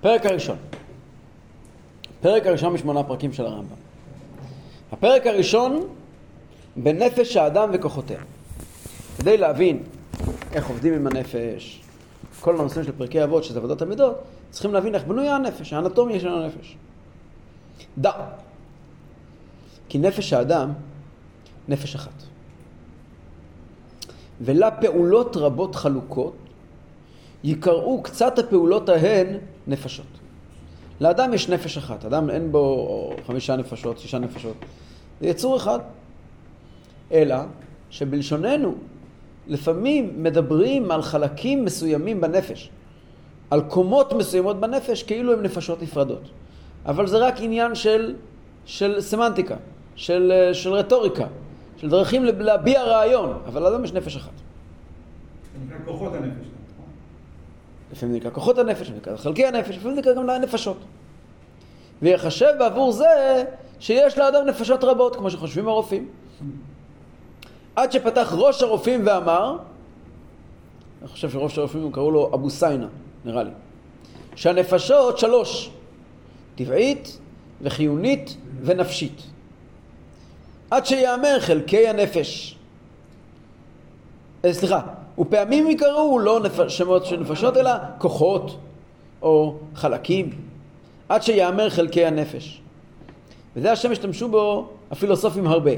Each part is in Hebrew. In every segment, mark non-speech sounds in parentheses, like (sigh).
פרק הראשון. פרק הראשון משמונה פרקים של הרמב"ם. הפרק הראשון בנפש האדם וכוחותיה. כדי להבין איך עובדים עם הנפש, כל הנושאים של פרקי אבות, שזה עבודת המידות, צריכים להבין איך בנויה הנפש, האנטומיה של הנפש. דע, כי נפש האדם, נפש אחת. ולה פעולות רבות חלוקות, יקראו קצת הפעולות ההן נפשות. לאדם יש נפש אחת, אדם אין בו חמישה נפשות, שישה נפשות, זה יצור אחד. אלא שבלשוננו לפעמים מדברים על חלקים מסוימים בנפש, על קומות מסוימות בנפש כאילו הם נפשות נפרדות. אבל זה רק עניין של, של סמנטיקה, של, של רטוריקה, של דרכים להביע רעיון, אבל לאדם יש נפש אחת. זה נקרא כוחות הנפש. לפעמים זה נקרא כוחות הנפש, לפעמים נקרא חלקי הנפש, לפעמים זה נקרא גם נפשות. ויחשב בעבור זה שיש לאדם נפשות רבות, כמו שחושבים הרופאים. עד שפתח ראש הרופאים ואמר, אני חושב שראש הרופאים קראו לו אבו סיינה, נראה לי, שהנפשות שלוש, טבעית וחיונית ונפשית. עד שיאמר חלקי הנפש. אה, סליחה, ופעמים יקראו לא נפ... שמות של נפשות אלא כוחות או חלקים, עד שיאמר חלקי הנפש. וזה השם השתמשו בו הפילוסופים הרבה.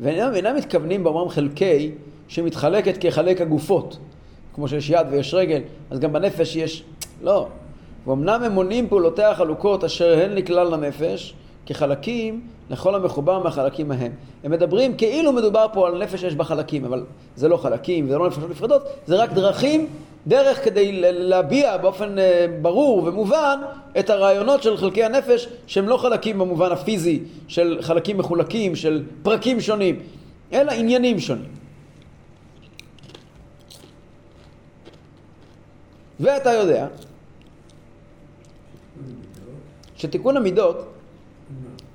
ואינם מתכוונים באומרם חלקי שמתחלקת כחלק הגופות, כמו שיש יד ויש רגל, אז גם בנפש יש... לא. ואומנם הם מונים פעולותיה החלוקות אשר הן לכלל לנפש, כחלקים לכל המחובר מהחלקים ההם. הם מדברים כאילו מדובר פה על נפש שיש בה חלקים, אבל זה לא חלקים, זה לא נפשות נפרדות, זה רק דרכים, דרך כדי להביע באופן אה, ברור ומובן את הרעיונות של חלקי הנפש שהם לא חלקים במובן הפיזי של חלקים מחולקים, של פרקים שונים, אלא עניינים שונים. ואתה יודע שתיקון המידות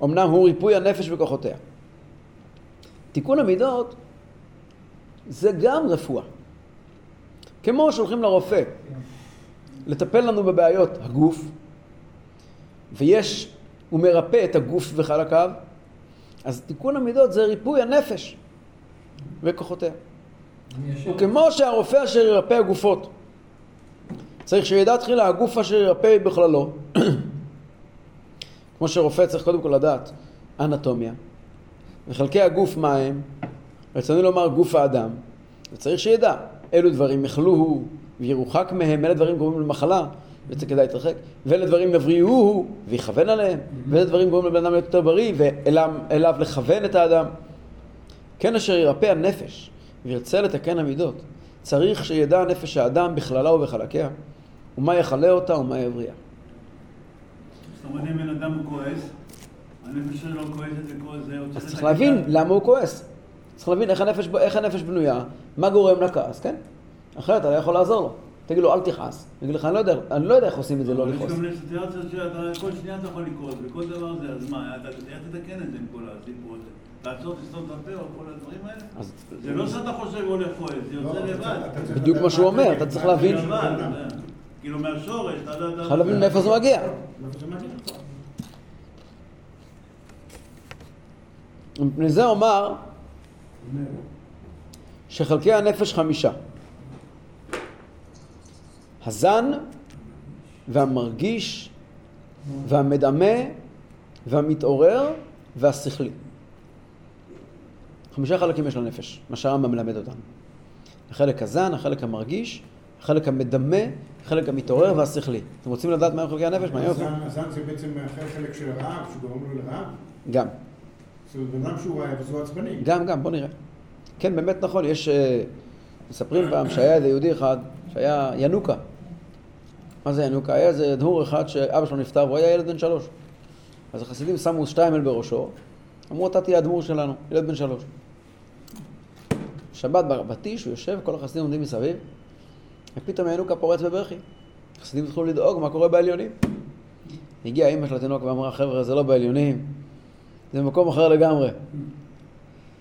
אמנם הוא ריפוי הנפש וכוחותיה. תיקון המידות זה גם רפואה. כמו שהולכים לרופא לטפל לנו בבעיות הגוף, ויש, הוא מרפא את הגוף וחלקיו, אז תיקון המידות זה ריפוי הנפש וכוחותיה. וכמו שהרופא אשר ירפא הגופות, צריך שידע תחילה הגוף אשר ירפא בכללו, כמו שרופא צריך קודם כל לדעת אנטומיה, וחלקי הגוף מה הם, רצינו לומר גוף האדם, וצריך שידע אילו דברים יאכלוהו וירוחק מהם, אלה דברים גורמים למחלה, וזה כדאי להתרחק, ואלה דברים יבריאוהו ויכוון עליהם, ואלה דברים גורמים לבן אדם להיות יותר בריא, ואליו לכוון את האדם. כן אשר ירפא הנפש וירצה לתקן המידות, צריך שידע נפש האדם בכללה ובחלקיה, ומה יכלה אותה ומה יבריאה. אומרת, אם בן אדם כועס, הנפש שלו כועסת וכל זה, אז צריך להבין למה הוא כועס. צריך להבין איך הנפש, איך הנפש בנויה, מה גורם לכעס, כן? אחרת אתה לא יכול לעזור לו. תגיד לו, אל תכעס. הוא לך, אני לא יודע, אני לא יודע איך עושים את זה, לא אבל יש לכעוס. גם סיטואציות שאתה, כל שנייה אתה יכול לכעוס, וכל דבר זה, אז מה, אתה תתקן את זה עם כל הסיפור הזה? לעצור, לסתום את הפה או כל הדברים האלה? זה לא שאתה חושב הוא הולך כועס, זה יוצא לא, לבד. בדיוק מה שהוא אומר, אתה צריך להבין. כאילו מהשורש, אתה יודע... צריך להבין מגיע. מאיפה זה מגיע? מפני זה אומר שחלקי הנפש חמישה. הזן והמרגיש והמדמה והמתעורר והשכלי. חמישה חלקים יש לנפש, מה שהרמב"ם מלמד אותנו. החלק הזן, החלק המרגיש, החלק המדמה, החלק המתעורר והשכלי. אתם רוצים לדעת מה הם חלקי הנפש? מה יופי? הזן- זה בעצם חלק של רעב, שגורם לו לרעב. גם. אומרת, בן אדם שהוא רעב, אז הוא עצבני. גם, גם, בוא נראה. כן, באמת נכון, יש... אה, מספרים פעם שהיה איזה יהודי אחד שהיה ינוקה. מה זה ינוקה? היה איזה דהור אחד שאבא שלו נפטר והוא היה ילד בן שלוש. אז החסידים שמו שטיימל בראשו, אמרו אתה תהיה הדמור שלנו, ילד בן שלוש. שבת בפטיש, הוא יושב, כל החסידים עומדים מסביב, ופתאום ינוקה פורץ בבכי. החסידים התחילו לדאוג מה קורה בעליונים. הגיעה אימא של התינוק ואמרה, חבר'ה, זה לא בעליונים, זה במקום אחר לגמרי. הוא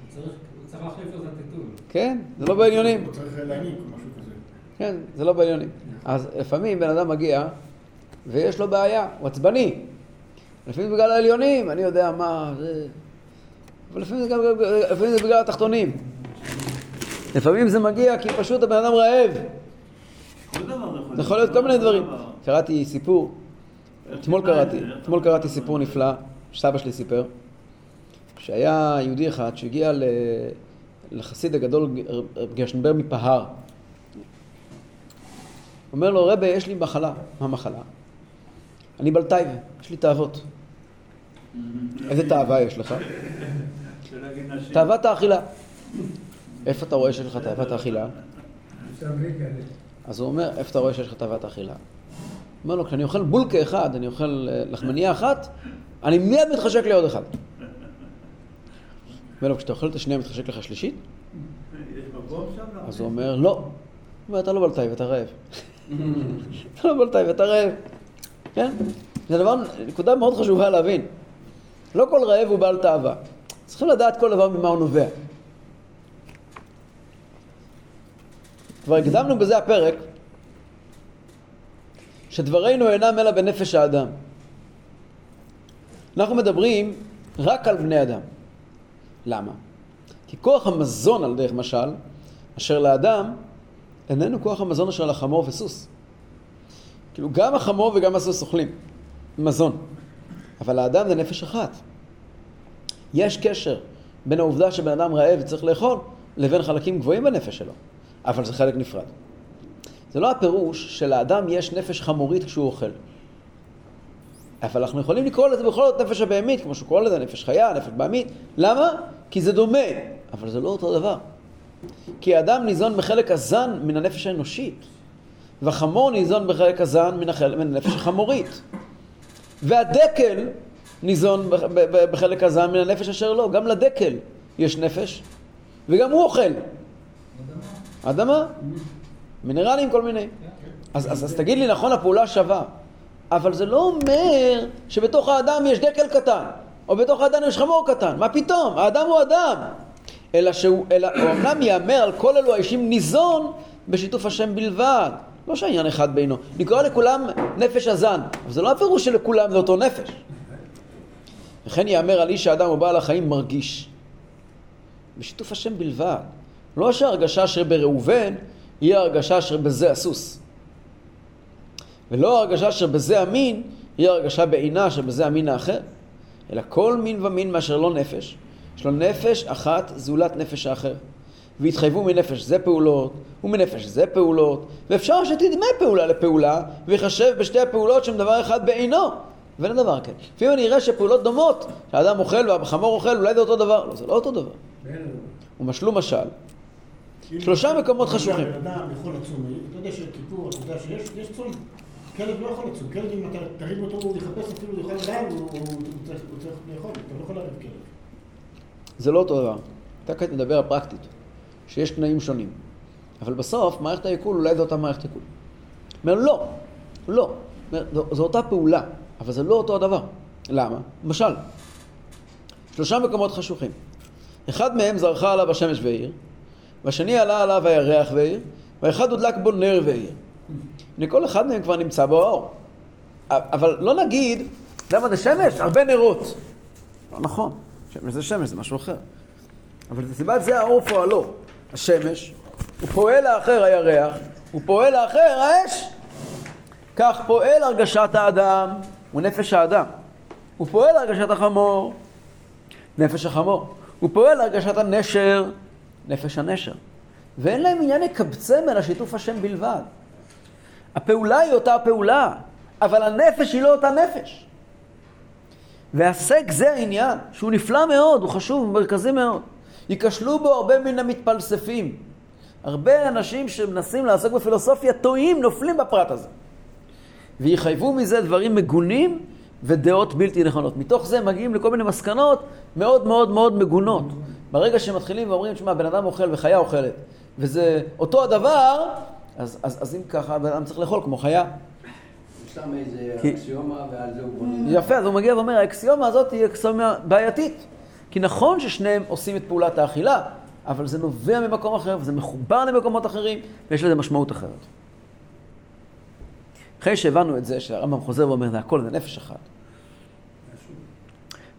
צריך- להחליף לו את הטיטול. כן, זה לא בעליונים. הוא צריך להעניק משהו כזה. כן, זה לא בעליונים. אז לפעמים בן אדם מגיע ויש לו בעיה, הוא עצבני. לפעמים זה בגלל העליונים, אני יודע מה, זה... אבל לפעמים זה, גם, לפעמים זה בגלל התחתונים. לפעמים זה מגיע כי פשוט הבן אדם רעב. זה יכול להיות כל מיני דברים. דבר. קראתי סיפור, אתמול קראתי, אתמול קראתי סיפור נפלא, שסבא שלי סיפר, שהיה יהודי אחד שהגיע לחסיד הגדול רב גרשנברג מפהר. אומר לו, רבי, יש לי מחלה. מה מחלה? אני בלטייבה, יש לי תאוות. (laughs) איזה תאווה יש לך? תאוות האכילה. איפה אתה רואה שיש לך תאוות האכילה? אז הוא אומר, איפה אתה רואה שיש לך תאוות האכילה? הוא אומר לו, כשאני אוכל בולקה אחד, אני אוכל אה, לחמניה אחת, אני מיד מתחשק לי עוד אחד. אומר לו, כשאתה אוכל את השנייה מתחשק לך שלישית? אז הוא אומר, לא. הוא אומר, אתה לא בלטאי ואתה רעב. (laughs) אתה לא בלטאי ואתה רעב. כן? זה דבר, נקודה מאוד חשובה להבין. לא כל רעב הוא בעל תאווה. צריכים לדעת כל דבר ממה הוא נובע. כבר הקדמנו בזה הפרק, שדברינו אינם אלא בנפש האדם. אנחנו מדברים רק על בני אדם. למה? כי כוח המזון על דרך משל, אשר לאדם, איננו כוח המזון אשר לחמור וסוס. כאילו גם החמור וגם הסוס אוכלים מזון, אבל לאדם זה נפש אחת. יש קשר בין העובדה שבן אדם רעב וצריך לאכול, לבין חלקים גבוהים בנפש שלו, אבל זה חלק נפרד. זה לא הפירוש שלאדם יש נפש חמורית כשהוא אוכל. אבל אנחנו יכולים לקרוא לזה בכל זאת נפש הבהמית, כמו שהוא קורא לזה נפש חיה, נפש בהמית. למה? כי זה דומה, אבל זה לא אותו דבר. כי האדם ניזון בחלק הזן מן הנפש האנושית, והחמור ניזון בחלק הזן מן, החל... מן הנפש החמורית. והדקל ניזון בחלק הזן מן הנפש אשר לא. גם לדקל יש נפש, וגם הוא אוכל. אדמה. מינרלים כל מיני. אז, אז, אז תגיד לי, נכון, הפעולה שווה, אבל זה לא אומר שבתוך האדם יש דקל קטן, או בתוך האדם יש חמור קטן, מה פתאום? האדם הוא אדם. אלא שהוא, אלא הוא אמנם ייאמר על כל אלו האישים ניזון בשיתוף השם בלבד. לא שהעניין אחד בינו. נקרא לכולם נפש הזן, אבל זה לא הפירוש שלכולם זה אותו נפש. וכן ייאמר על איש האדם ובעל החיים מרגיש. בשיתוף השם בלבד. לא שההרגשה אשר בראובן היא ההרגשה אשר בזה הסוס. ולא ההרגשה אשר בזה המין היא ההרגשה בעינה אשר בזה המין האחר. אלא כל מין ומין מאשר לא נפש, יש לו נפש אחת זולת נפש האחר. והתחייבו מנפש זה פעולות, ומנפש זה פעולות, ואפשר שתדמה פעולה לפעולה, ויחשב בשתי הפעולות שהן דבר אחד בעינו. ואין דבר כזה. לפעמים אני אראה שפעולות דומות, שהאדם אוכל והחמור אוכל, אולי זה אותו דבר. לא, זה לא אותו דבר. ומשלו משל, שלושה מקומות חשוכים. בן אדם יכול לצום, אתה יודע שכיפור, אתה יודע שיש יש צום. כלב לא יכול לצום, כלב אם אתה תרים אותו הוא יחפש אפילו, הוא יאכל רעב, הוא צריך לאכול, אתה לא יכול להרים כלב. זה לא אותו דבר. אתה כעת מדבר הפרקטית, שיש תנאים שונים. אבל בסוף, מערכת העיכול אולי זו אותה מערכת עיכול. אומר, לא, לא. זו אותה פעולה, אבל זה לא אותו הדבר. למה? למשל, שלושה מקומות חשוכים. אחד מהם זרחה עליו השמש והעיר, והשני עלה עליו הירח והעיר, והאחד הודלק בו נר והעיר. לכל אחד מהם כבר נמצא בו האור. אבל לא נגיד, למה זה שמש? הרבה נרות. לא נכון, שמש זה שמש, זה משהו אחר. אבל סיבת זה האור פועלו. השמש, הוא פועל לאחר הירח, הוא פועל לאחר האש. כך פועל הרגשת האדם, הוא נפש האדם. הוא פועל להרגשת החמור, נפש החמור. הוא פועל להרגשת הנשר, נפש הנשר. ואין להם עניין לקבצם אלא שיתוף השם בלבד. הפעולה היא אותה הפעולה, אבל הנפש היא לא אותה נפש. והשג זה העניין, שהוא נפלא מאוד, הוא חשוב, הוא מרכזי מאוד. ייכשלו בו הרבה מן המתפלספים. הרבה אנשים שמנסים לעסוק בפילוסופיה טועים, נופלים בפרט הזה. ויחייבו מזה דברים מגונים ודעות בלתי נכונות. מתוך זה מגיעים לכל מיני מסקנות מאוד מאוד מאוד מגונות. ברגע שמתחילים ואומרים, שמע, בן אדם אוכל וחיה אוכלת, וזה אותו הדבר, אז, אז, אז אם ככה, בן אדם צריך לאכול כמו חיה. יש שם איזה כי- אקסיומה ועל זה הוא בונה. יפה, אז הוא מגיע ואומר, האקסיומה הזאת היא אקסיומה בעייתית. כי נכון ששניהם עושים את פעולת האכילה, אבל זה נובע ממקום אחר, וזה מחובר למקומות אחרים, ויש לזה משמעות אחרת. אחרי שהבנו את זה, שהרמב"ם חוזר ואומר, זה הכל, זה נפש אחת.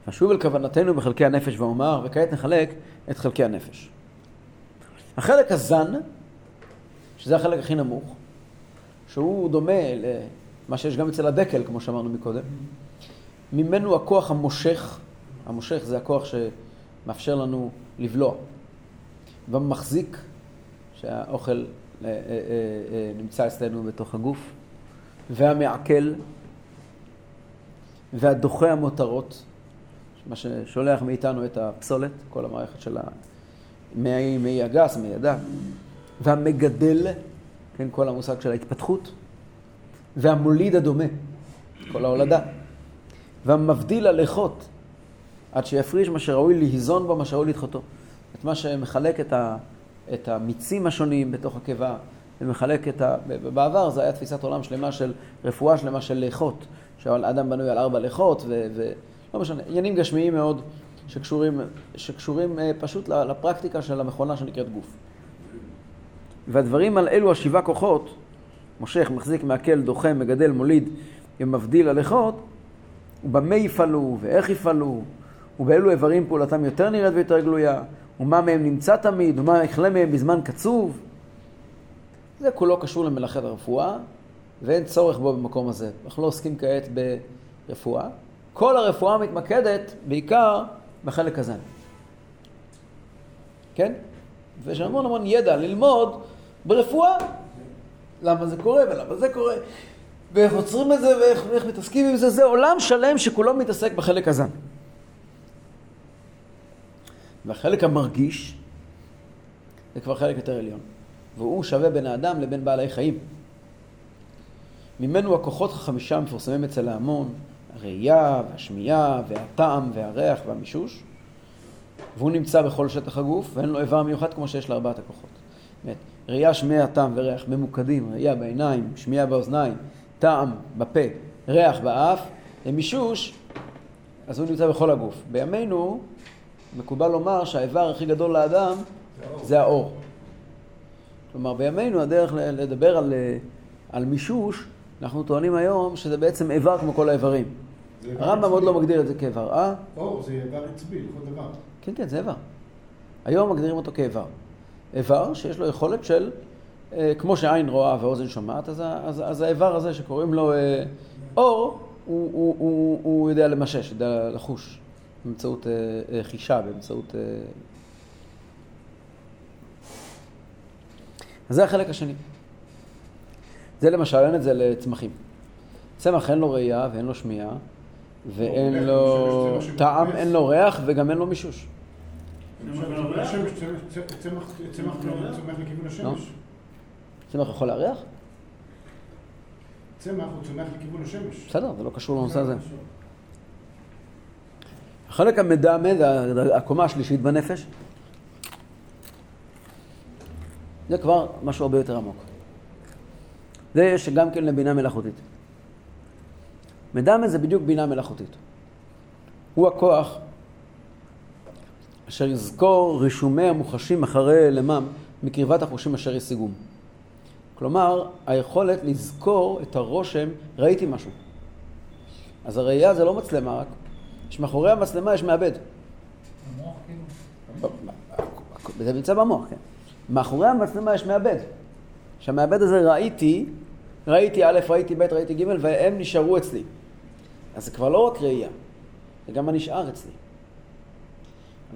נשוב אל כוונתנו בחלקי הנפש ואומר, וכעת נחלק את חלקי הנפש. החלק הזן, שזה החלק הכי נמוך, שהוא דומה למה שיש גם אצל הדקל, כמו שאמרנו מקודם, ממנו הכוח המושך, המושך זה הכוח שמאפשר לנו לבלוע, והמחזיק, שהאוכל אה, אה, אה, נמצא אצלנו בתוך הגוף, והמעכל, והדוחה המותרות, מה ששולח מאיתנו את הפסולת, כל המערכת של המעי, מעי הגס, מעי הדק, והמגדל, כן, כל המושג של ההתפתחות, והמוליד הדומה, כל ההולדה, והמבדיל הלכות, עד שיפריש מה שראוי להיזון בו, מה שראוי לדחותו. את מה שמחלק את, ה, את המיצים השונים בתוך הקיבה, ומחלק את ה... בעבר זה היה תפיסת עולם שלמה של רפואה שלמה של ליכות, שהאדם בנוי על ארבע ליכות, ו... ו לא משנה, עניינים גשמיים מאוד שקשורים, שקשורים אה, פשוט לפרקטיקה של המכונה שנקראת גוף. והדברים על אלו השבעה כוחות, מושך, מחזיק, מעכל, דוחה, מגדל, מוליד ומבדיל הלכות, במה יפעלו ואיך יפעלו, ובאילו איברים פעולתם יותר נראית ויותר גלויה, ומה מהם נמצא תמיד, ומה יכלה מהם בזמן קצוב. זה כולו קשור למלאכת הרפואה, ואין צורך בו במקום הזה. אנחנו לא עוסקים כעת ברפואה. כל הרפואה מתמקדת בעיקר בחלק הזן. כן? ויש המון המון ידע ללמוד ברפואה, למה זה קורה ולמה זה קורה, ואיך עוצרים את זה ואיך, ואיך מתעסקים עם זה, זה עולם שלם שכולו מתעסק בחלק הזן. והחלק המרגיש זה כבר חלק יותר עליון, והוא שווה בין האדם לבין בעלי חיים. ממנו הכוחות החמישה מפורסמים אצל ההמון, הראייה והשמיעה והטעם והריח והמישוש, והוא נמצא בכל שטח הגוף ואין לו איבר מיוחד כמו שיש לארבעת הכוחות. באמת, ראייה, שמיעה, טעם וריח ממוקדים, ראייה בעיניים, שמיעה באוזניים, טעם בפה, ריח באף, ומישוש, אז הוא נמצא בכל הגוף. בימינו מקובל לומר שהאיבר הכי גדול לאדם זה האור. כלומר, בימינו הדרך לדבר על, על מישוש, אנחנו טוענים היום שזה בעצם איבר כמו כל האיברים. הרמב"ם עוד לא מגדיר את זה כאיבר, אה? אור זה איבר עצבי לכל דבר. כן, כן, זה איבר. היום מגדירים אותו כאיבר. איבר שיש לו יכולת של, אה, כמו שעין רואה ואוזן שומעת, אז, אז, אז האיבר הזה שקוראים לו אה, אור, הוא, הוא, הוא, הוא יודע למשש, יודע לחוש, באמצעות אה, אה, חישה, באמצעות... אה... אז זה החלק השני. זה למשל, אין את זה לצמחים. צמח אין לו ראייה ואין לו שמיעה, ואין לא, לו זה מה טעם. אין לו ריח וגם אין לו מישוש. צמח- צמח צמח צומח לכיוון לא. השמש. צמח יכול להריח? צמח הוא צומח לכיוון השמש. בסדר, זה לא קשור לנושא הזה. החלק המדמה זה הקומה השלישית בנפש. זה כבר משהו הרבה יותר עמוק. זה יש גם כן לבינה מלאכותית. מדמה זה בדיוק בינה מלאכותית. הוא הכוח אשר יזכור רישומי המוחשים אחרי אלמם מקרבת החושים אשר ישיגום. כלומר, היכולת לזכור את הרושם, ראיתי משהו. אז הראייה זה לא מצלמה רק, יש מאחורי המצלמה יש מעבד. המוח כאילו. זה נמצא במוח, כן. מאחורי המצלמה יש מעבד. שהמעבד הזה ראיתי, ראיתי א', ראיתי ב', ראיתי ג', והם נשארו אצלי. אז זה כבר לא רק ראייה, זה גם מה נשאר אצלי.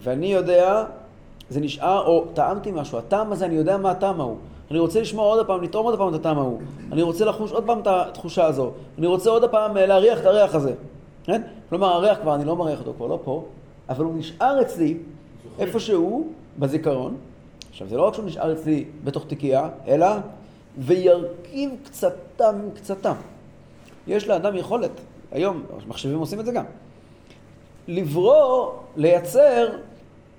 ואני יודע, זה נשאר, או טעמתי משהו, הטעם הזה, אני יודע מה הטעם ההוא. אני רוצה לשמוע עוד פעם, לטעום עוד פעם את הטעם ההוא. אני רוצה לחוש עוד פעם את התחושה הזו. אני רוצה עוד פעם אה, להריח את הריח הזה. כן? כלומר, הריח כבר, אני לא מריח אותו כבר, לא פה, אבל הוא נשאר אצלי איפשהו בזיכרון. עכשיו, זה לא רק שהוא נשאר אצלי בתוך תיקייה, אלא וירכיב קצתם עם קצתם. יש לאדם יכולת, היום, מחשבים עושים את זה גם, לברוא, לייצר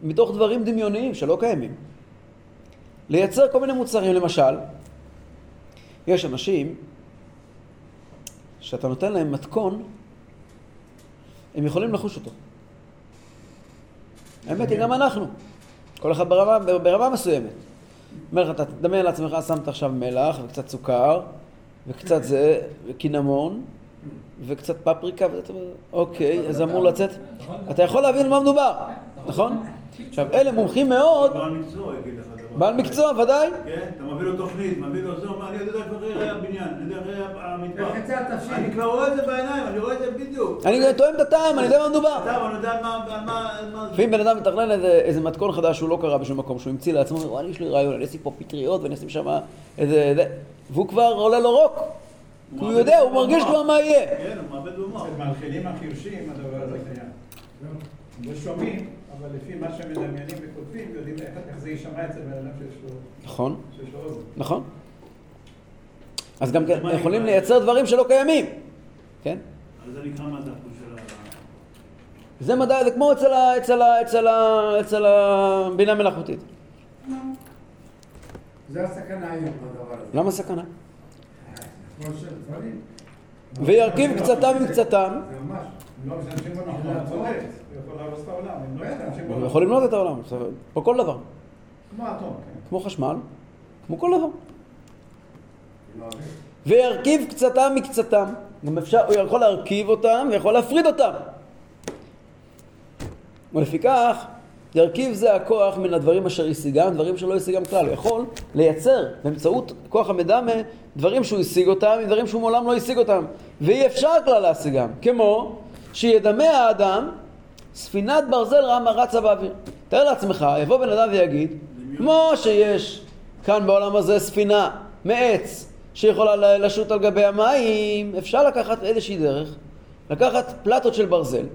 מתוך דברים דמיוניים שלא קיימים. לייצר כל מיני מוצרים, למשל, יש אנשים שאתה נותן להם מתכון, הם יכולים לחוש אותו. האמת היא, גם אנחנו. כל אחד ברמה, ברמה מסוימת. אומר לך, אתה תדמיין לעצמך, שמת עכשיו מלח וקצת סוכר, וקצת זה, וקינמון, וקצת פפריקה, אומר, אוקיי, אז אמור לצאת. אתה יכול להבין על מה מדובר, נכון? עכשיו, אלה מומחים מאוד, בעל מקצוע יגיד לך דבר. בעל מקצוע ודאי, כן, אתה מביא לו תוכנית, מביא לו זה, אומר, אני יודע איך יראה הבניין, אני יודע איך יראה המטבח. איך יצא התבשיל? אני כבר רואה את זה בעיניים, אני רואה את זה בדיוק. אני טועם את הטעם, אני יודע מה מדובר. אתה, אני יודע על מה. לפעמים בן אדם מתכנן איזה, איזה מתכון חדש שהוא לא קרא בשום מקום, שהוא המציא לעצמו, הוא אומר, וואי, יש לי רעיון, אני אשים פה פטריות ואני אשים שם איזה... זה", והוא כבר עולה לו רוק. הוא יודע, הוא מרגיש כבר מה יהיה. כן, הוא מאבד במוח. אצל מאכילים החירשים הדבר הזה קיים. לא שומעים, אבל לפי מה שהם מדמיינים וכותבים, יודעים איך זה יישמע אצל בן אדם שיש לו נכון, שיש לו אוזן. נכון. אז גם כן, יכולים לייצר דברים שלא קיימים, כן? אז זה נקרא מה זה אחוז של ה... זה מדע, זה כמו אצל, ה, אצל, ה, אצל, ה, אצל הבינה מלאכותית. זה הסכנה היום בדבר הזה. למה סכנה? וירכיב קצתם עם קצתם, הם לא משתמשים נכון, הוא צודק, הוא יכול להרוס את העולם, הם לא משתמשים בו הוא. יכול למנות את העולם, פה כל דבר, כמו אטום, כן. כמו חשמל, כמו כל דבר. לא, וירכיב קצתם מקצתם. גם אפשר, הוא יכול להרכיב אותם ויכול להפריד אותם. ולפיכך, ירכיב זה הכוח מן הדברים אשר השיגם, דברים שלא השיגם כלל. הוא יכול לייצר באמצעות כוח המדמה דברים שהוא השיג אותם עם דברים שהוא מעולם לא השיג אותם. ואי אפשר כלל להשיגם. כמו שידמה האדם ספינת ברזל רמה רצה באוויר. תאר לעצמך, יבוא בן אדם ויגיד, כמו שיש כאן בעולם הזה ספינה מעץ שיכולה לשוט על גבי המים, אפשר לקחת איזושהי דרך, לקחת פלטות של ברזל,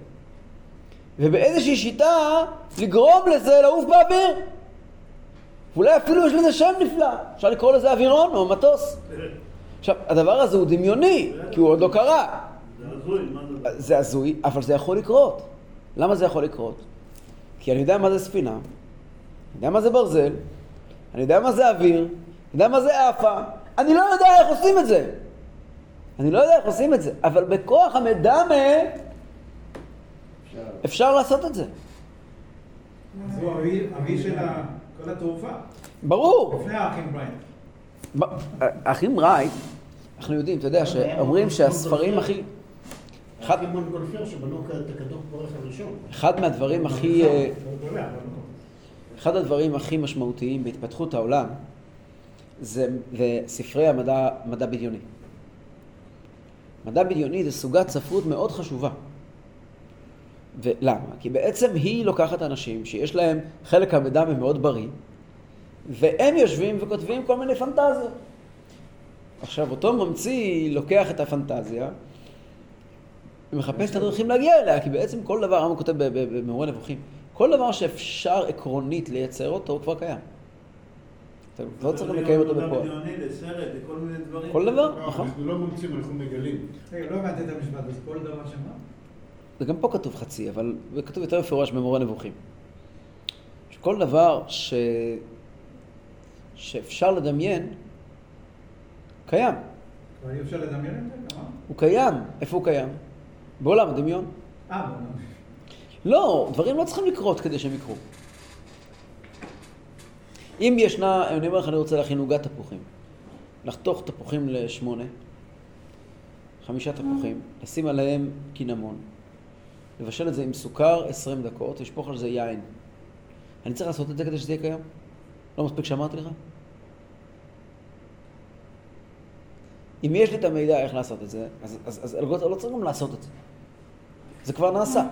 ובאיזושהי שיטה לגרום לזה לעוף באוויר. ואולי אפילו יש לזה שם נפלא, אפשר לקרוא לזה אווירון או מטוס. עכשיו, הדבר הזה הוא דמיוני, כי הוא עוד לא קרה. זה הזוי, מה זה? הזוי, אבל זה יכול לקרות. למה זה יכול לקרות? כי אני יודע מה זה ספינה, אני יודע מה זה ברזל, אני יודע מה זה אוויר, אני יודע מה זה עפה, אני לא יודע איך עושים את זה. אני לא יודע איך עושים את זה, אבל בכוח המדמה אפשר. אפשר לעשות את זה. אז הוא אבי- של כל התעופה, ברור. לפני האחים בריין. ב- האחים רייט, אנחנו יודעים, אתה יודע, שאומרים שהספרים הכי... אחד- אחד מהדברים הכי... אה, לא. אחד הדברים הכי משמעותיים בהתפתחות העולם זה, ספרי המדע מדע בדיוני. מדע בדיוני זה סוגת ספרות מאוד חשובה. ולמה? כי בעצם היא לוקחת אנשים שיש להם חלק המדע מאוד בריא, והם יושבים וכותבים כל מיני פנטזיות. עכשיו, אותו ממציא לוקח את הפנטזיה ומחפש את הדרכים להגיע אליה, כי בעצם כל דבר, הרמב"ם כותב ב- ב- במורה נבוכים, כל דבר שאפשר עקרונית לייצר אותו, הוא כבר קיים. אתה לא צריך לקיים אותו בפועל. בדיוני, לסרט, לכל מיני דברים. כל דבר, לא, נכון. אנחנו לא ממציאים, אנחנו מגלים. רגע, לא הבנתי את המשפט, אז כל דבר שמה? זה גם פה כתוב חצי, אבל זה כתוב יותר מפורש במורה נבוכים. שכל דבר ש... שאפשר לדמיין, קיים. אי אפשר לדמיין את זה? הוא קיים. איפה הוא קיים? בעולם הדמיון. אה, בעולם. לא, דברים לא צריכים לקרות כדי שהם יקרו. אם ישנה, אני אומר לך, אני רוצה להכין עוגת תפוחים. לחתוך תפוחים לשמונה, חמישה תפוחים, לשים עליהם קינמון, לבשל את זה עם סוכר 20 דקות, לשפוך על זה יין. אני צריך לעשות את זה כדי שזה יהיה קיים? לא מספיק שאמרתי לך? אם יש לי את המידע איך לעשות את זה, אז, אז, אז לא צריך גם לעשות את זה. זה כבר נעשה.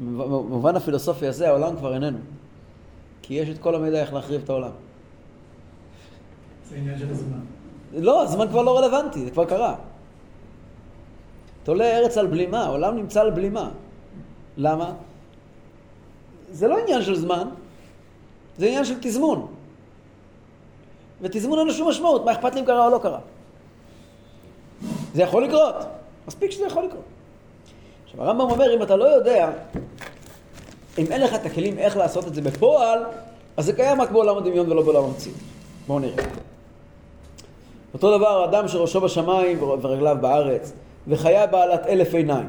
במובן הפילוסופי הזה העולם כבר איננו. כי יש את כל המידע איך להחריב את העולם. זה עניין של הזמן. לא, הזמן כבר לא רלוונטי, זה כבר קרה. תולה ארץ על בלימה, העולם נמצא על בלימה. למה? זה לא עניין של זמן, זה עניין של תזמון. ותזמון אין לו שום משמעות, מה אכפת לי אם קרה או לא קרה. זה יכול לקרות, מספיק שזה יכול לקרות. עכשיו הרמב"ם אומר, אם אתה לא יודע, אם אין לך את הכלים איך לעשות את זה בפועל, אז זה קיים רק בעולם הדמיון ולא בעולם המציאות. בואו נראה. אותו דבר, אדם שראשו בשמיים ורגליו בארץ, וחיה בעלת אלף עיניים.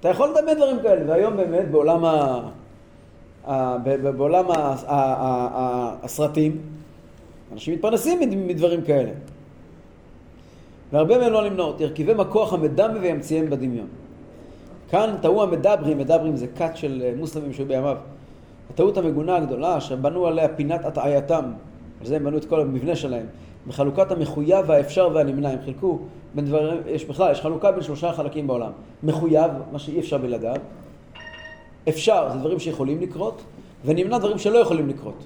אתה יכול לדמיין דברים כאלה, והיום באמת בעולם, ה... בעולם. הסרטים, אנשים מתפרנסים מד- מדברים כאלה. והרבה מהם לא נמנעות. ירכיבם הכוח המדמה וימציאם בדמיון. כאן טעו המדברים, מדברים זה כת של אה, מוסלמים שהיו בימיו. הטעות המגונה הגדולה, שבנו עליה פינת הטעייתם, על זה הם בנו את כל המבנה שלהם, בחלוקת המחויב והאפשר והנמנע, הם חילקו בין דברים, יש בכלל, יש חלוקה בין שלושה חלקים בעולם. מחויב, מה שאי אפשר בלעדיו, אפשר, זה דברים שיכולים לקרות, ונמנע דברים שלא יכולים לקרות.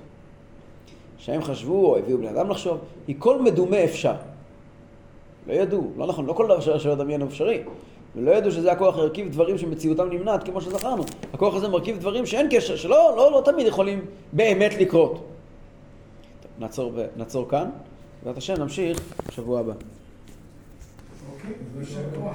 שהם חשבו או הביאו בני אדם לחשוב, היא כל מדומה אפשר. לא ידעו, לא נכון, לא כל דבר שאפשר לדמיין הוא אפשרי. ולא ידעו שזה הכוח להרכיב דברים שמציאותם נמנעת, כמו שזכרנו. הכוח הזה מרכיב דברים שאין קשר, שלא לא, לא תמיד יכולים באמת לקרות. טוב, נעצור, נעצור כאן, בעזרת השם נמשיך בשבוע הבא. אוקיי, יישר כוח.